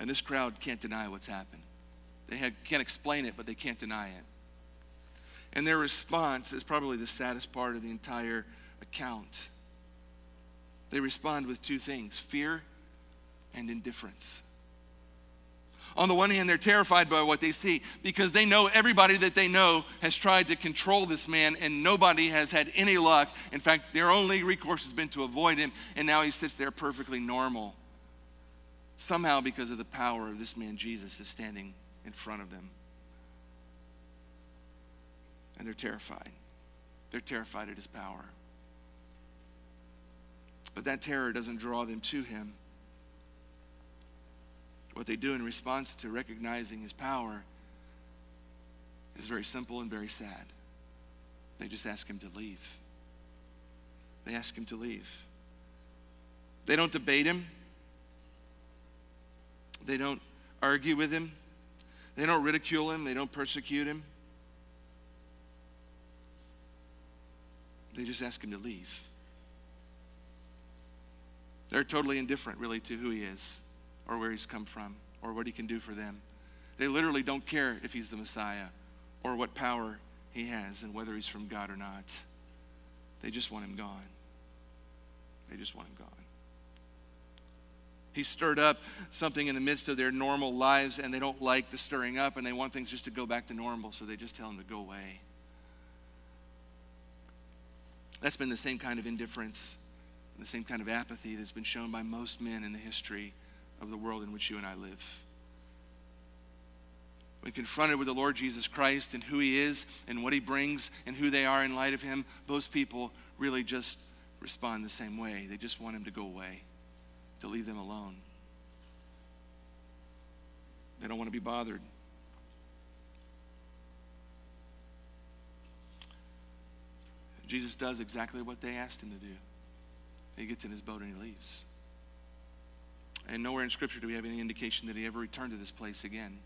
And this crowd can't deny what's happened. They can't explain it, but they can't deny it. And their response is probably the saddest part of the entire account. They respond with two things fear and indifference. On the one hand, they're terrified by what they see because they know everybody that they know has tried to control this man and nobody has had any luck. In fact, their only recourse has been to avoid him, and now he sits there perfectly normal. Somehow, because of the power of this man Jesus, is standing in front of them. And they're terrified. They're terrified at his power. But that terror doesn't draw them to him. What they do in response to recognizing his power is very simple and very sad. They just ask him to leave. They ask him to leave. They don't debate him. They don't argue with him. They don't ridicule him. They don't persecute him. They just ask him to leave. They're totally indifferent, really, to who he is or where he's come from or what he can do for them. They literally don't care if he's the Messiah or what power he has and whether he's from God or not. They just want him gone. They just want him gone. He stirred up something in the midst of their normal lives, and they don't like the stirring up, and they want things just to go back to normal, so they just tell him to go away. That's been the same kind of indifference, the same kind of apathy that's been shown by most men in the history of the world in which you and I live. When confronted with the Lord Jesus Christ and who he is and what he brings and who they are in light of him, those people really just respond the same way. They just want him to go away, to leave them alone. They don't want to be bothered. Jesus does exactly what they asked him to do. He gets in his boat and he leaves. And nowhere in Scripture do we have any indication that he ever returned to this place again.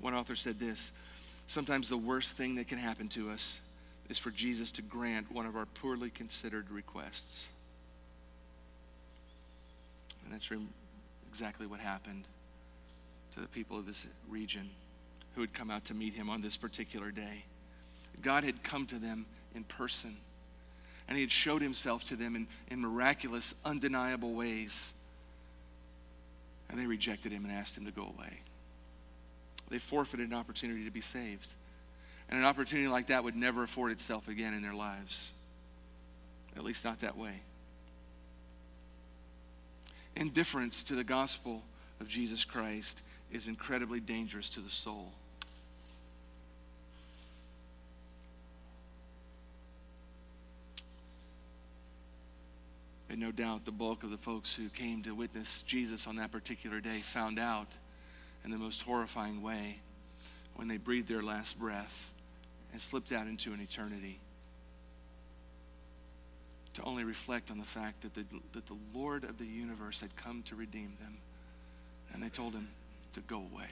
One author said this Sometimes the worst thing that can happen to us is for Jesus to grant one of our poorly considered requests. And that's exactly what happened to the people of this region who had come out to meet him on this particular day. God had come to them in person, and he had showed himself to them in, in miraculous, undeniable ways. And they rejected him and asked him to go away. They forfeited an opportunity to be saved. And an opportunity like that would never afford itself again in their lives. At least not that way. Indifference to the gospel of Jesus Christ is incredibly dangerous to the soul. And no doubt the bulk of the folks who came to witness Jesus on that particular day found out in the most horrifying way when they breathed their last breath and slipped out into an eternity to only reflect on the fact that the, that the Lord of the universe had come to redeem them. And they told him to go away.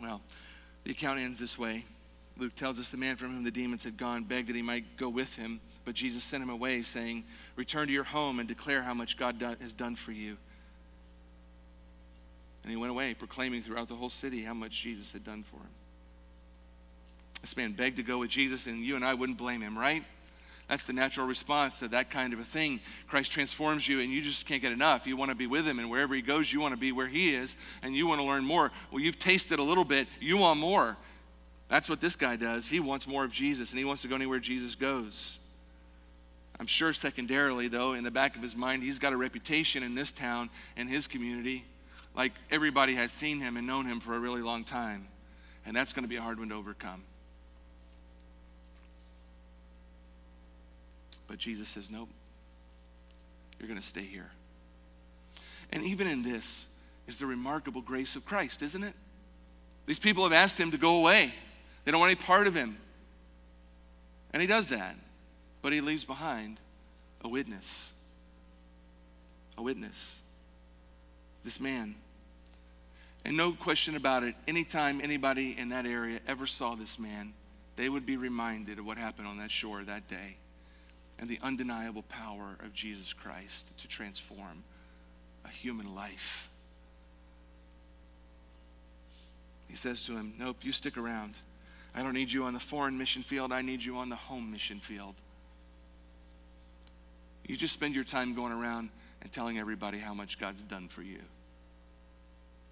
Well, the account ends this way. Luke tells us the man from whom the demons had gone begged that he might go with him, but Jesus sent him away, saying, Return to your home and declare how much God do- has done for you. And he went away, proclaiming throughout the whole city how much Jesus had done for him. This man begged to go with Jesus, and you and I wouldn't blame him, right? That's the natural response to that kind of a thing. Christ transforms you, and you just can't get enough. You want to be with him, and wherever he goes, you want to be where he is, and you want to learn more. Well, you've tasted a little bit, you want more. That's what this guy does. He wants more of Jesus, and he wants to go anywhere Jesus goes. I'm sure, secondarily, though, in the back of his mind, he's got a reputation in this town and his community. Like everybody has seen him and known him for a really long time. And that's going to be a hard one to overcome. But Jesus says, Nope, you're going to stay here. And even in this is the remarkable grace of Christ, isn't it? These people have asked him to go away. They don't want any part of him. And he does that. But he leaves behind a witness. A witness. This man. And no question about it, anytime anybody in that area ever saw this man, they would be reminded of what happened on that shore that day and the undeniable power of Jesus Christ to transform a human life. He says to him, Nope, you stick around. I don't need you on the foreign mission field, I need you on the home mission field. You just spend your time going around and telling everybody how much God's done for you.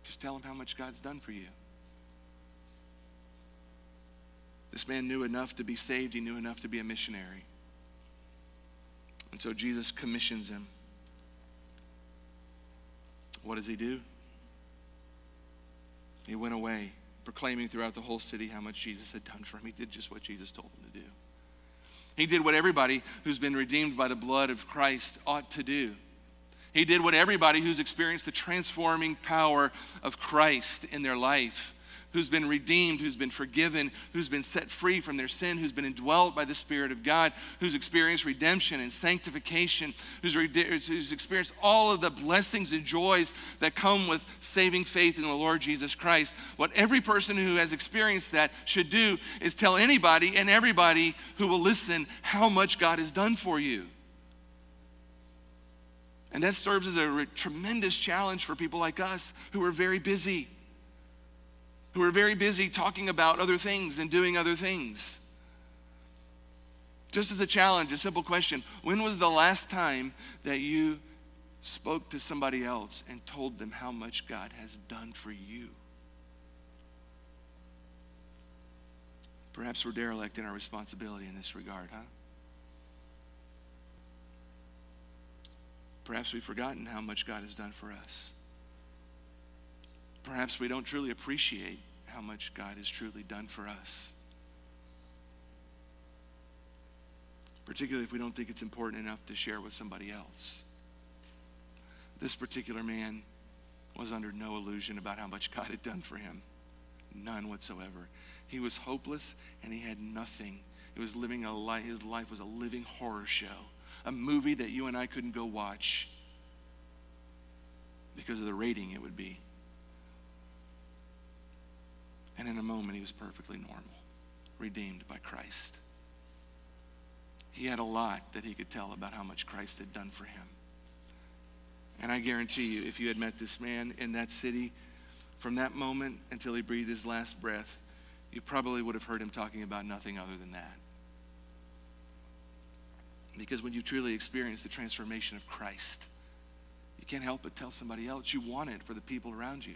Just tell them how much God's done for you. This man knew enough to be saved, he knew enough to be a missionary. And so Jesus commissions him. What does he do? He went away, proclaiming throughout the whole city how much Jesus had done for him. He did just what Jesus told him to do. He did what everybody who's been redeemed by the blood of Christ ought to do. He did what everybody who's experienced the transforming power of Christ in their life who's been redeemed, who's been forgiven, who's been set free from their sin, who's been indwelt by the Spirit of God, who's experienced redemption and sanctification, who's, who's experienced all of the blessings and joys that come with saving faith in the Lord Jesus Christ. What every person who has experienced that should do is tell anybody and everybody who will listen how much God has done for you. And that serves as a re- tremendous challenge for people like us who are very busy who are very busy talking about other things and doing other things. Just as a challenge, a simple question when was the last time that you spoke to somebody else and told them how much God has done for you? Perhaps we're derelict in our responsibility in this regard, huh? Perhaps we've forgotten how much God has done for us perhaps we don't truly appreciate how much God has truly done for us. Particularly if we don't think it's important enough to share with somebody else. This particular man was under no illusion about how much God had done for him. None whatsoever. He was hopeless and he had nothing. He was living a life, his life was a living horror show, a movie that you and I couldn't go watch because of the rating it would be. And in a moment, he was perfectly normal, redeemed by Christ. He had a lot that he could tell about how much Christ had done for him. And I guarantee you, if you had met this man in that city, from that moment until he breathed his last breath, you probably would have heard him talking about nothing other than that. Because when you truly experience the transformation of Christ, you can't help but tell somebody else you want it for the people around you.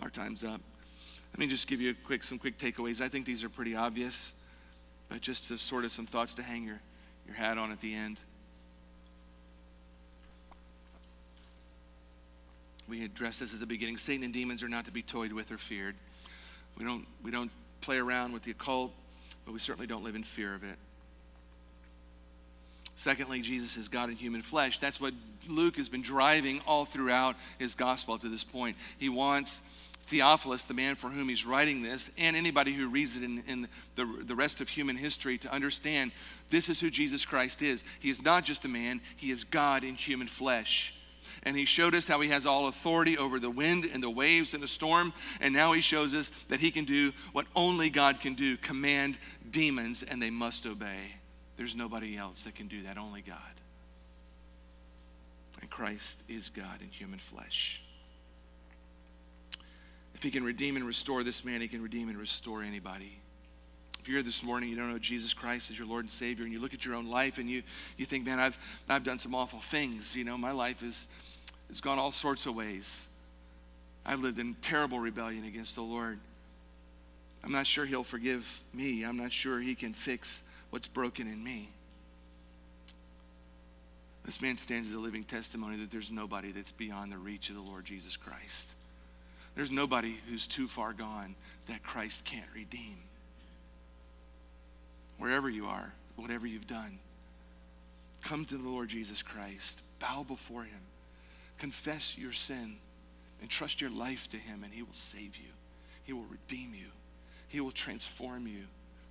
Our time's up. Let me just give you quick, some quick takeaways. I think these are pretty obvious, but just to sort of some thoughts to hang your, your hat on at the end. We addressed this at the beginning. Satan and demons are not to be toyed with or feared. We don't, we don't play around with the occult, but we certainly don't live in fear of it. Secondly, Jesus is God in human flesh. That's what Luke has been driving all throughout his gospel to this point. He wants Theophilus, the man for whom he's writing this, and anybody who reads it in, in, the, the rest of human history to understand this is who Jesus Christ is. He is not just a man, he is God in human flesh. And he showed us how he has all authority over the wind and the waves and the storm. And now he shows us that he can do what only God can do command demons, and they must obey. There's nobody else that can do that, only God. And Christ is God in human flesh. If he can redeem and restore this man, he can redeem and restore anybody. If you're here this morning, you don't know Jesus Christ as your Lord and Savior, and you look at your own life and you, you think, man, I've, I've done some awful things. You know, my life is, has gone all sorts of ways. I've lived in terrible rebellion against the Lord. I'm not sure he'll forgive me. I'm not sure he can fix what's broken in me. This man stands as a living testimony that there's nobody that's beyond the reach of the Lord Jesus Christ. There's nobody who's too far gone that Christ can't redeem. Wherever you are, whatever you've done, come to the Lord Jesus Christ, bow before him, confess your sin, and trust your life to him, and he will save you. He will redeem you. He will transform you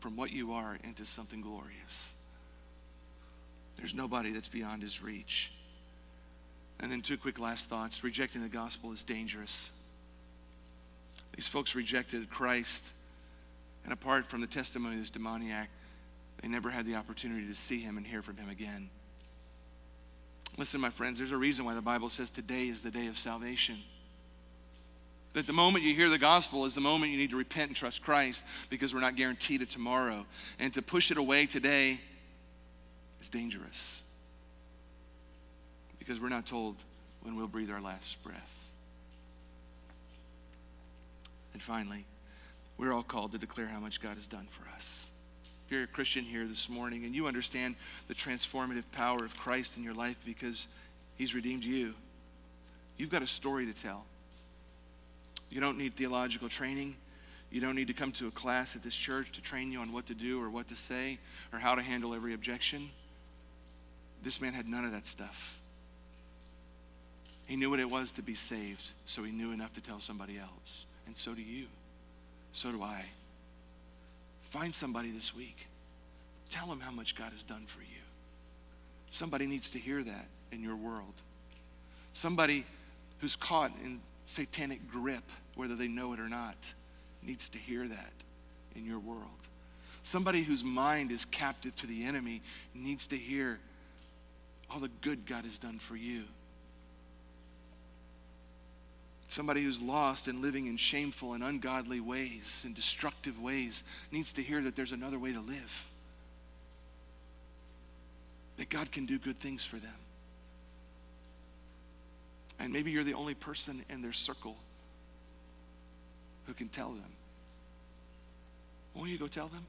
from what you are into something glorious. There's nobody that's beyond his reach. And then, two quick last thoughts. Rejecting the gospel is dangerous. These folks rejected Christ, and apart from the testimony of this demoniac, they never had the opportunity to see him and hear from him again. Listen, my friends, there's a reason why the Bible says today is the day of salvation. That the moment you hear the gospel is the moment you need to repent and trust Christ because we're not guaranteed a tomorrow. And to push it away today is dangerous because we're not told when we'll breathe our last breath. And finally, we're all called to declare how much God has done for us. if you're a Christian here this morning and you understand the transformative power of Christ in your life because he's redeemed you, you've got a story to tell. You don't need theological training. You don't need to come to a class at this church to train you on what to do or what to say or how to handle every objection. This man had none of that stuff. He knew what it was to be saved, so he knew enough to tell somebody else. And so do you. So do I. Find somebody this week. Tell them how much God has done for you. Somebody needs to hear that in your world. Somebody who's caught in satanic grip, whether they know it or not, needs to hear that in your world. Somebody whose mind is captive to the enemy needs to hear all the good God has done for you. Somebody who's lost and living in shameful and ungodly ways and destructive ways needs to hear that there's another way to live. That God can do good things for them. And maybe you're the only person in their circle who can tell them. Won't you go tell them?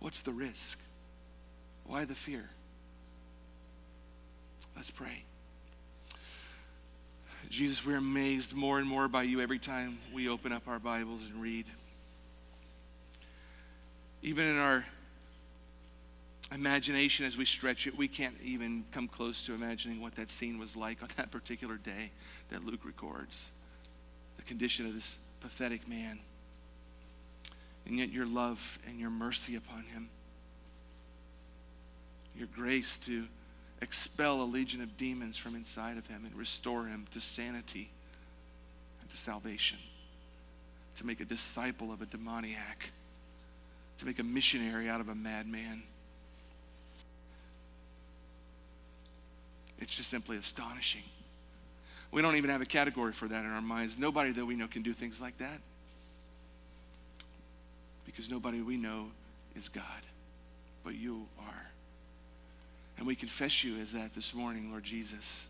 What's the risk? Why the fear? Let's pray. Jesus, we're amazed more and more by you every time we open up our Bibles and read. Even in our imagination, as we stretch it, we can't even come close to imagining what that scene was like on that particular day that Luke records. The condition of this pathetic man. And yet, your love and your mercy upon him, your grace to expel a legion of demons from inside of him and restore him to sanity and to salvation, to make a disciple of a demoniac, to make a missionary out of a madman. It's just simply astonishing. We don't even have a category for that in our minds. Nobody that we know can do things like that. Because nobody we know is God, but you are. And we confess you as that this morning, Lord Jesus.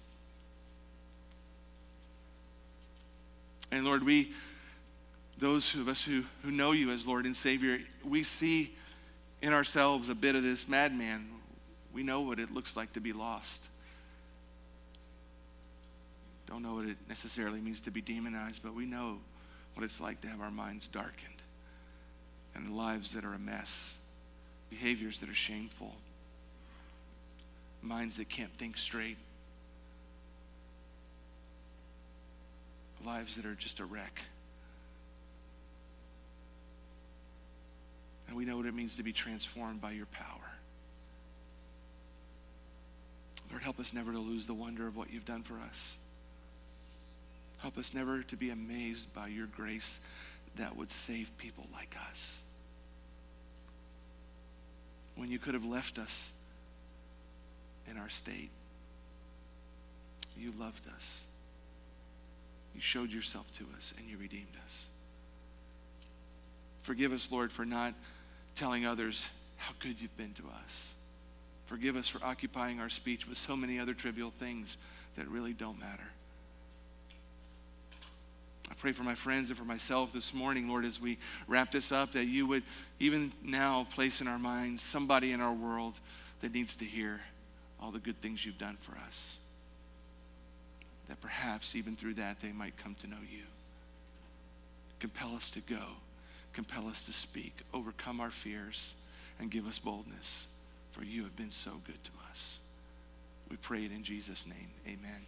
And Lord, we, those of us who, who know you as Lord and Savior, we see in ourselves a bit of this madman. We know what it looks like to be lost. Don't know what it necessarily means to be demonized, but we know what it's like to have our minds darkened and lives that are a mess, behaviors that are shameful, minds that can't think straight, lives that are just a wreck. And we know what it means to be transformed by your power. Lord, help us never to lose the wonder of what you've done for us. Help us never to be amazed by your grace that would save people like us. When you could have left us in our state, you loved us. You showed yourself to us and you redeemed us. Forgive us, Lord, for not telling others how good you've been to us. Forgive us for occupying our speech with so many other trivial things that really don't matter. I pray for my friends and for myself this morning, Lord, as we wrap this up, that you would even now place in our minds somebody in our world that needs to hear all the good things you've done for us. That perhaps even through that they might come to know you. Compel us to go, compel us to speak, overcome our fears, and give us boldness, for you have been so good to us. We pray it in Jesus' name. Amen.